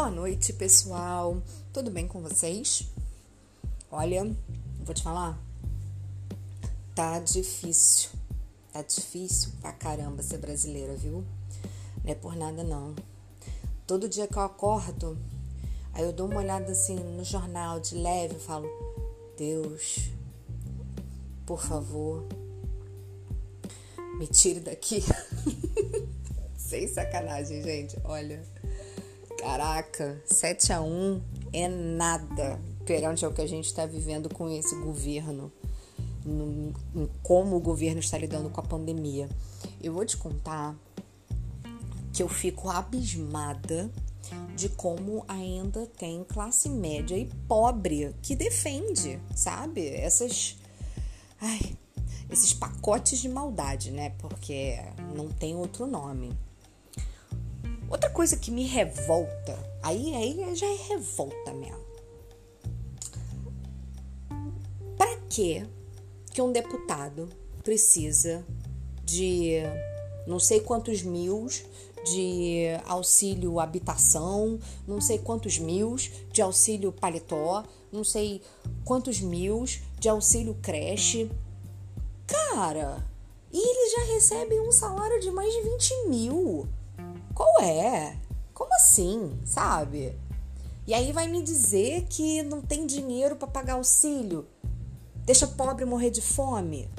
Boa noite, pessoal. Tudo bem com vocês? Olha, vou te falar. Tá difícil. Tá difícil pra caramba ser brasileira, viu? Não é por nada não. Todo dia que eu acordo, aí eu dou uma olhada assim no jornal de leve e falo: Deus, por favor, me tire daqui. Sem sacanagem, gente. Olha. Caraca, 7 a 1 é nada perante ao que a gente está vivendo com esse governo, no, em como o governo está lidando com a pandemia. Eu vou te contar que eu fico abismada de como ainda tem classe média e pobre que defende, sabe? Essas. Ai, esses pacotes de maldade, né? Porque não tem outro nome. Outra coisa que me revolta, aí, aí já é revolta mesmo. Para que que um deputado precisa de não sei quantos mil de auxílio habitação, não sei quantos mil de auxílio paletó, não sei quantos mil de auxílio creche. Cara, e eles já recebem um salário de mais de 20 mil. Qual é? Como assim, sabe? E aí vai me dizer que não tem dinheiro para pagar auxílio, deixa pobre morrer de fome.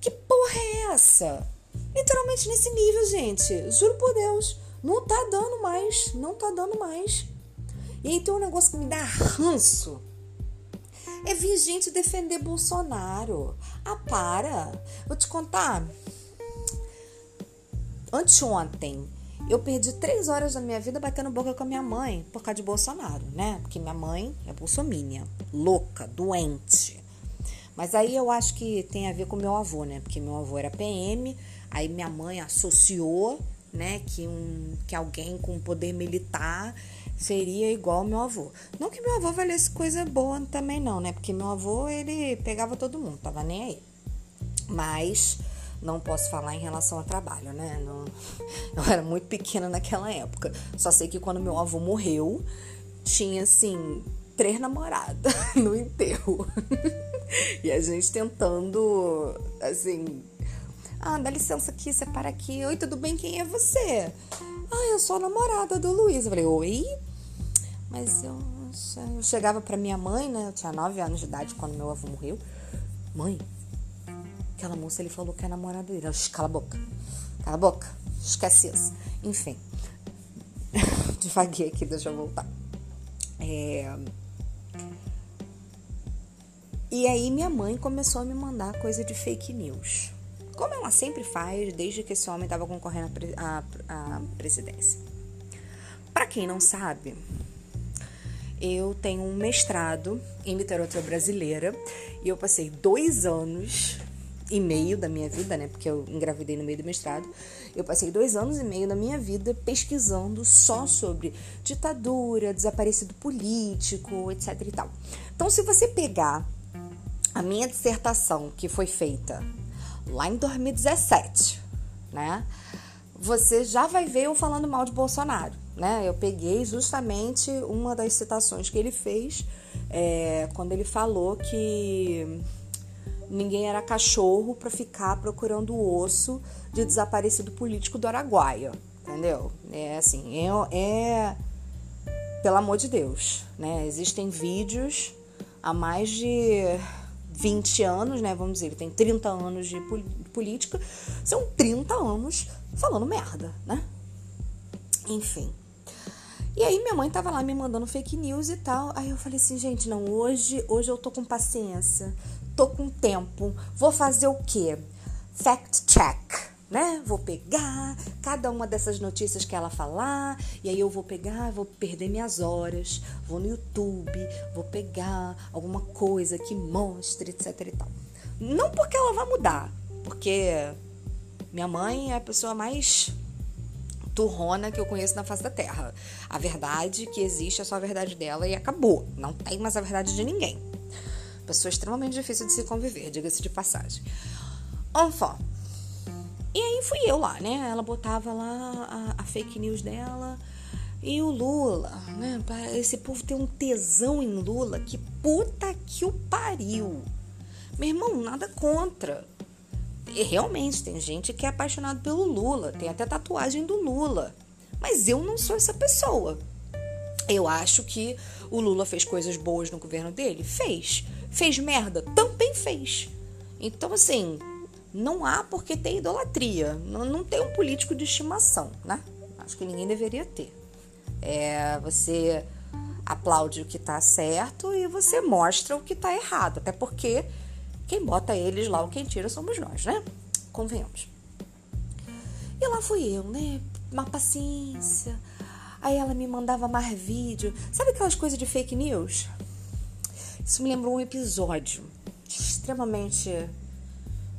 Que porra é essa? Literalmente nesse nível, gente. Juro por Deus, não tá dando mais, não tá dando mais. E aí tem um negócio que me dá ranço. É vir gente defender Bolsonaro. Ah, para. Vou te contar anteontem, eu perdi três horas da minha vida batendo boca com a minha mãe por causa de Bolsonaro, né? Porque minha mãe é bolsomínia, louca, doente. Mas aí eu acho que tem a ver com meu avô, né? Porque meu avô era PM, aí minha mãe associou, né, que, um, que alguém com poder militar seria igual ao meu avô. Não que meu avô valesse coisa boa também não, né? Porque meu avô, ele pegava todo mundo, tava nem aí. Mas não posso falar em relação ao trabalho, né? Não, eu era muito pequena naquela época. Só sei que quando meu avô morreu, tinha assim três namoradas no enterro. e a gente tentando, assim, ah, dá licença aqui, separa aqui. Oi, tudo bem? Quem é você? Ah, eu sou a namorada do Luiz. Eu falei, oi? Mas eu, eu chegava pra minha mãe, né? Eu tinha nove anos de idade quando meu avô morreu. Mãe, aquela moça ele falou que é namorada dele. Ela, cala a boca. Cala a boca. Esquece isso. Enfim. Devaguei aqui, deixa eu voltar. É... E aí minha mãe começou a me mandar coisa de fake news. Como ela sempre faz desde que esse homem estava concorrendo à presidência. Para quem não sabe, eu tenho um mestrado em literatura brasileira e eu passei dois anos e meio da minha vida, né? Porque eu engravidei no meio do mestrado. Eu passei dois anos e meio da minha vida pesquisando só sobre ditadura, desaparecido político, etc e tal. Então, se você pegar a minha dissertação que foi feita lá em 2017, né? Você já vai ver eu falando mal de Bolsonaro, né? Eu peguei justamente uma das citações que ele fez é, quando ele falou que ninguém era cachorro para ficar procurando o osso de desaparecido político do Araguaia, entendeu? É assim, é, é pelo amor de Deus, né? Existem vídeos há mais de 20 anos, né? Vamos dizer, ele tem 30 anos de política, são 30 anos falando merda, né? Enfim. E aí minha mãe tava lá me mandando fake news e tal. Aí eu falei assim, gente, não, hoje, hoje eu tô com paciência tô com tempo, vou fazer o quê? Fact check, né? Vou pegar cada uma dessas notícias que ela falar, e aí eu vou pegar, vou perder minhas horas, vou no YouTube, vou pegar alguma coisa que mostre, etc e tal. Não porque ela vai mudar, porque minha mãe é a pessoa mais turrona que eu conheço na face da terra. A verdade que existe é só a verdade dela e acabou. Não tem mais a verdade de ninguém. Pessoa extremamente difícil de se conviver, diga-se de passagem. Enfim. E aí fui eu lá, né? Ela botava lá a, a fake news dela. E o Lula, né? Esse povo tem um tesão em Lula que puta que o pariu. Meu irmão, nada contra. E realmente tem gente que é apaixonado pelo Lula, tem até tatuagem do Lula. Mas eu não sou essa pessoa. Eu acho que o Lula fez coisas boas no governo dele? Fez. Fez merda? Também fez. Então, assim, não há por que ter idolatria. Não, não tem um político de estimação, né? Acho que ninguém deveria ter. É, você aplaude o que está certo e você mostra o que está errado. Até porque quem bota eles lá, o quem tira somos nós, né? Convenhamos. E lá fui eu, né? Uma paciência. Aí ela me mandava mais vídeo. Sabe aquelas coisas de fake news? Isso me lembrou um episódio extremamente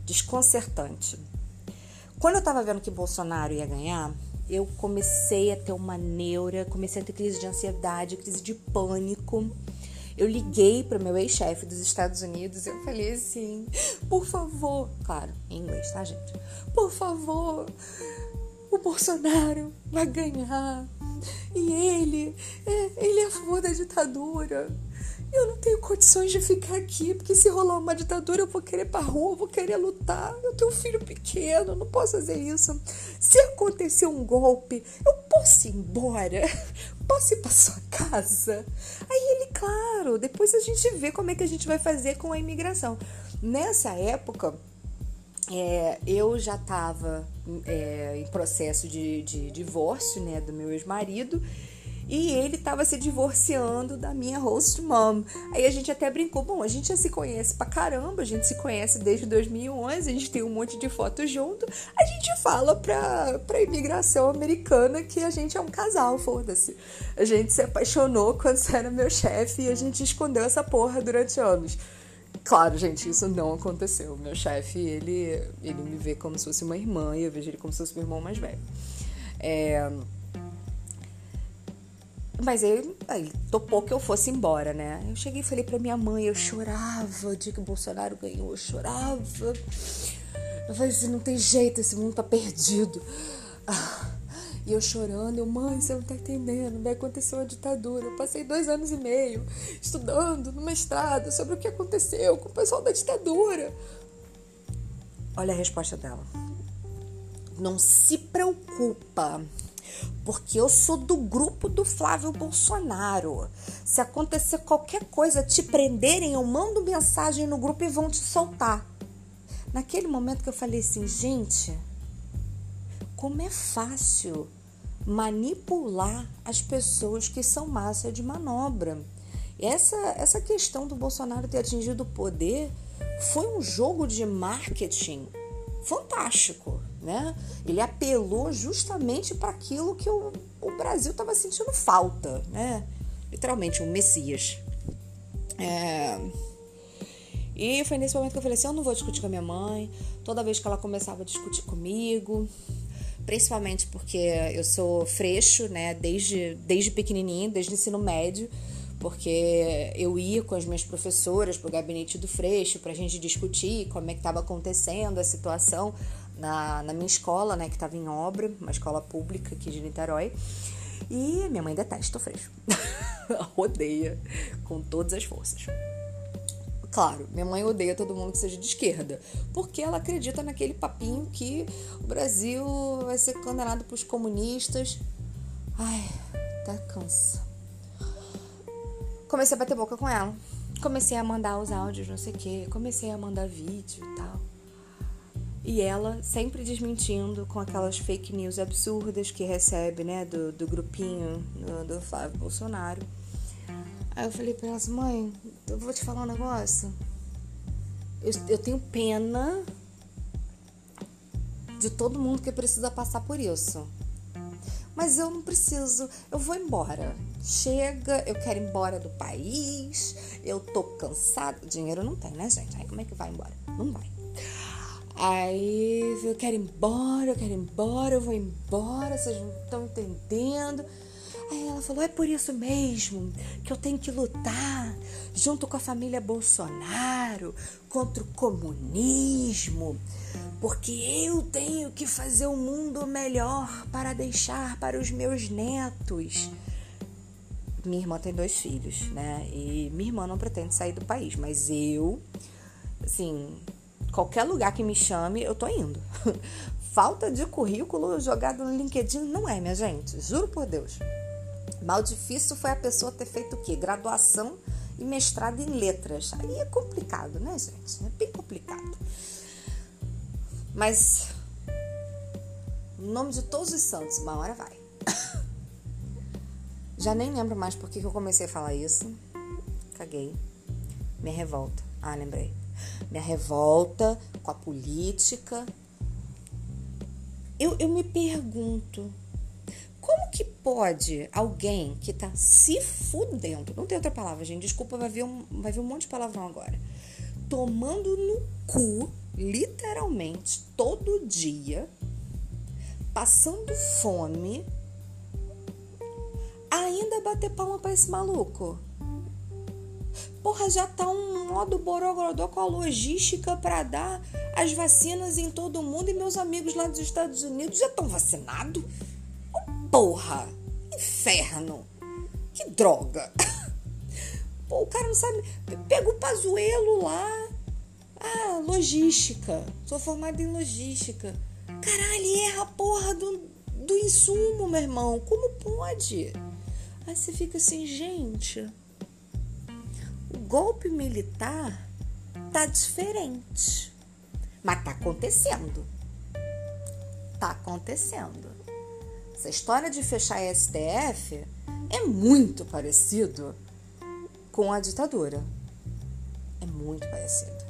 desconcertante. Quando eu tava vendo que Bolsonaro ia ganhar, eu comecei a ter uma neura, comecei a ter crise de ansiedade, crise de pânico. Eu liguei para o meu ex-chefe dos Estados Unidos eu falei assim: por favor, claro, em inglês, tá, gente? Por favor, o Bolsonaro vai ganhar. E ele, é, ele é a favor da ditadura. Eu não tenho condições de ficar aqui, porque se rolar uma ditadura eu vou querer pra rua, vou querer lutar. Eu tenho um filho pequeno, não posso fazer isso. Se acontecer um golpe, eu posso ir embora? Posso ir pra sua casa? Aí ele, claro, depois a gente vê como é que a gente vai fazer com a imigração. Nessa época, é, eu já estava é, em processo de, de divórcio né, do meu ex-marido e ele estava se divorciando da minha host mom. Aí a gente até brincou, bom, a gente já se conhece pra caramba, a gente se conhece desde 2011, a gente tem um monte de fotos junto, a gente fala pra, pra imigração americana que a gente é um casal, foda-se. A gente se apaixonou quando você era meu chefe e a gente escondeu essa porra durante anos. Claro, gente, isso não aconteceu. Meu chefe, ele, ele me vê como se fosse uma irmã e eu vejo ele como se fosse meu irmão mais velho. É... Mas ele, ele topou que eu fosse embora, né? Eu cheguei e falei pra minha mãe, eu chorava o dia que o Bolsonaro ganhou, eu chorava. Eu falei assim, não tem jeito, esse mundo tá perdido. E eu chorando, eu, mãe, você não tá entendendo, vai acontecer uma ditadura. Eu passei dois anos e meio estudando no mestrado sobre o que aconteceu com o pessoal da ditadura. Olha a resposta dela. Não se preocupa porque eu sou do grupo do Flávio Bolsonaro. Se acontecer qualquer coisa, te prenderem, eu mando mensagem no grupo e vão te soltar. Naquele momento que eu falei assim, gente, como é fácil manipular as pessoas que são massa de manobra. Essa, essa questão do Bolsonaro ter atingido o poder foi um jogo de marketing fantástico né? Ele apelou justamente para aquilo que o, o Brasil estava sentindo falta, né? Literalmente, um Messias. É... E foi nesse momento que eu falei assim: eu não vou discutir com a minha mãe. Toda vez que ela começava a discutir comigo, principalmente porque eu sou freixo, né? Desde, desde pequenininho, desde o ensino médio porque eu ia com as minhas professoras para o gabinete do Freixo para a gente discutir como é que estava acontecendo a situação na, na minha escola, né, que estava em obra, uma escola pública aqui de Niterói. E minha mãe detesta o Freixo. odeia com todas as forças. Claro, minha mãe odeia todo mundo que seja de esquerda, porque ela acredita naquele papinho que o Brasil vai ser condenado para os comunistas. Ai, até cansa. Comecei a bater boca com ela. Comecei a mandar os áudios, não sei o quê. Comecei a mandar vídeo e tal. E ela sempre desmentindo com aquelas fake news absurdas que recebe, né, do, do grupinho do, do Flávio Bolsonaro. Aí eu falei pra ela assim, mãe, eu vou te falar um negócio. Eu, eu tenho pena de todo mundo que precisa passar por isso. Mas eu não preciso, eu vou embora. Chega, eu quero ir embora do país, eu tô cansada. Dinheiro não tem, né, gente? Aí como é que vai embora? Não vai. Aí eu quero ir embora, eu quero ir embora, eu vou embora, vocês não estão entendendo. Aí ela falou: é por isso mesmo que eu tenho que lutar junto com a família Bolsonaro contra o comunismo, porque eu tenho que fazer o um mundo melhor para deixar para os meus netos. Minha irmã tem dois filhos, né? E minha irmã não pretende sair do país, mas eu, assim, qualquer lugar que me chame, eu tô indo. Falta de currículo jogado no LinkedIn não é, minha gente, juro por Deus. Mal difícil foi a pessoa ter feito o quê? Graduação e mestrado em letras. Aí é complicado, né, gente? É bem complicado. Mas, em nome de todos os santos, uma hora vai. Já nem lembro mais por que eu comecei a falar isso. Caguei. Minha revolta. Ah, lembrei. Minha revolta com a política. Eu, eu me pergunto como que pode alguém que tá se fudendo, não tem outra palavra, gente, desculpa, vai vir um, vai vir um monte de palavrão agora, tomando no cu, literalmente, todo dia, passando fome, ainda bater palma pra esse maluco? Porra, já tá um modo borogodó com a logística para dar as vacinas em todo mundo e meus amigos lá dos Estados Unidos já estão vacinados? Porra! Inferno! Que droga! Pô, o cara não sabe. Pega o pazuelo lá. Ah, logística. Sou formada em logística. Caralho, erra a porra do, do insumo, meu irmão. Como pode? Aí você fica assim, gente. O golpe militar tá diferente. Mas tá acontecendo. Tá acontecendo. Essa história de fechar a STF é muito parecido com a ditadura. É muito parecido.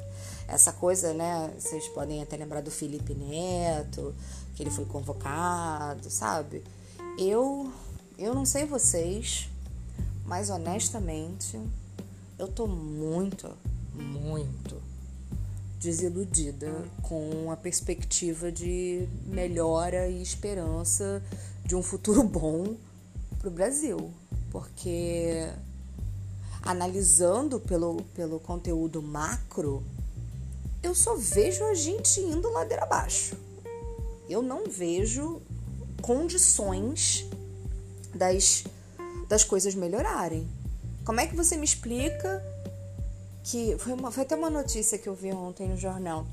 Essa coisa, né? Vocês podem até lembrar do Felipe Neto, que ele foi convocado, sabe? Eu, eu não sei vocês, mas honestamente, eu tô muito, muito desiludida com a perspectiva de melhora e esperança de um futuro bom para o Brasil, porque analisando pelo, pelo conteúdo macro, eu só vejo a gente indo ladeira abaixo. Eu não vejo condições das, das coisas melhorarem. Como é que você me explica que. Foi, uma, foi até uma notícia que eu vi ontem no jornal.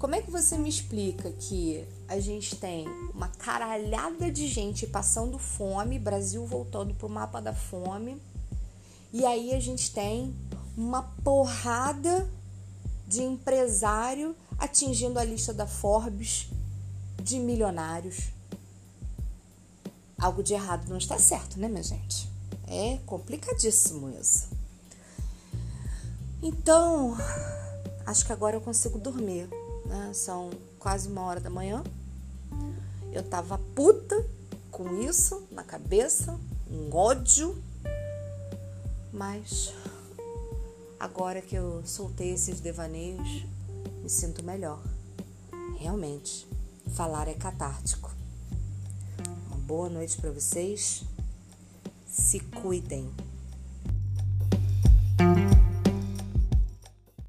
Como é que você me explica que a gente tem uma caralhada de gente passando fome, Brasil voltando pro mapa da fome, e aí a gente tem uma porrada de empresário atingindo a lista da Forbes de milionários? Algo de errado não está certo, né, minha gente? É complicadíssimo isso. Então, acho que agora eu consigo dormir. Né? São quase uma hora da manhã. Eu tava puta com isso na cabeça, um ódio, mas agora que eu soltei esses devaneios, me sinto melhor. Realmente, falar é catártico. Uma boa noite para vocês. Se cuidem.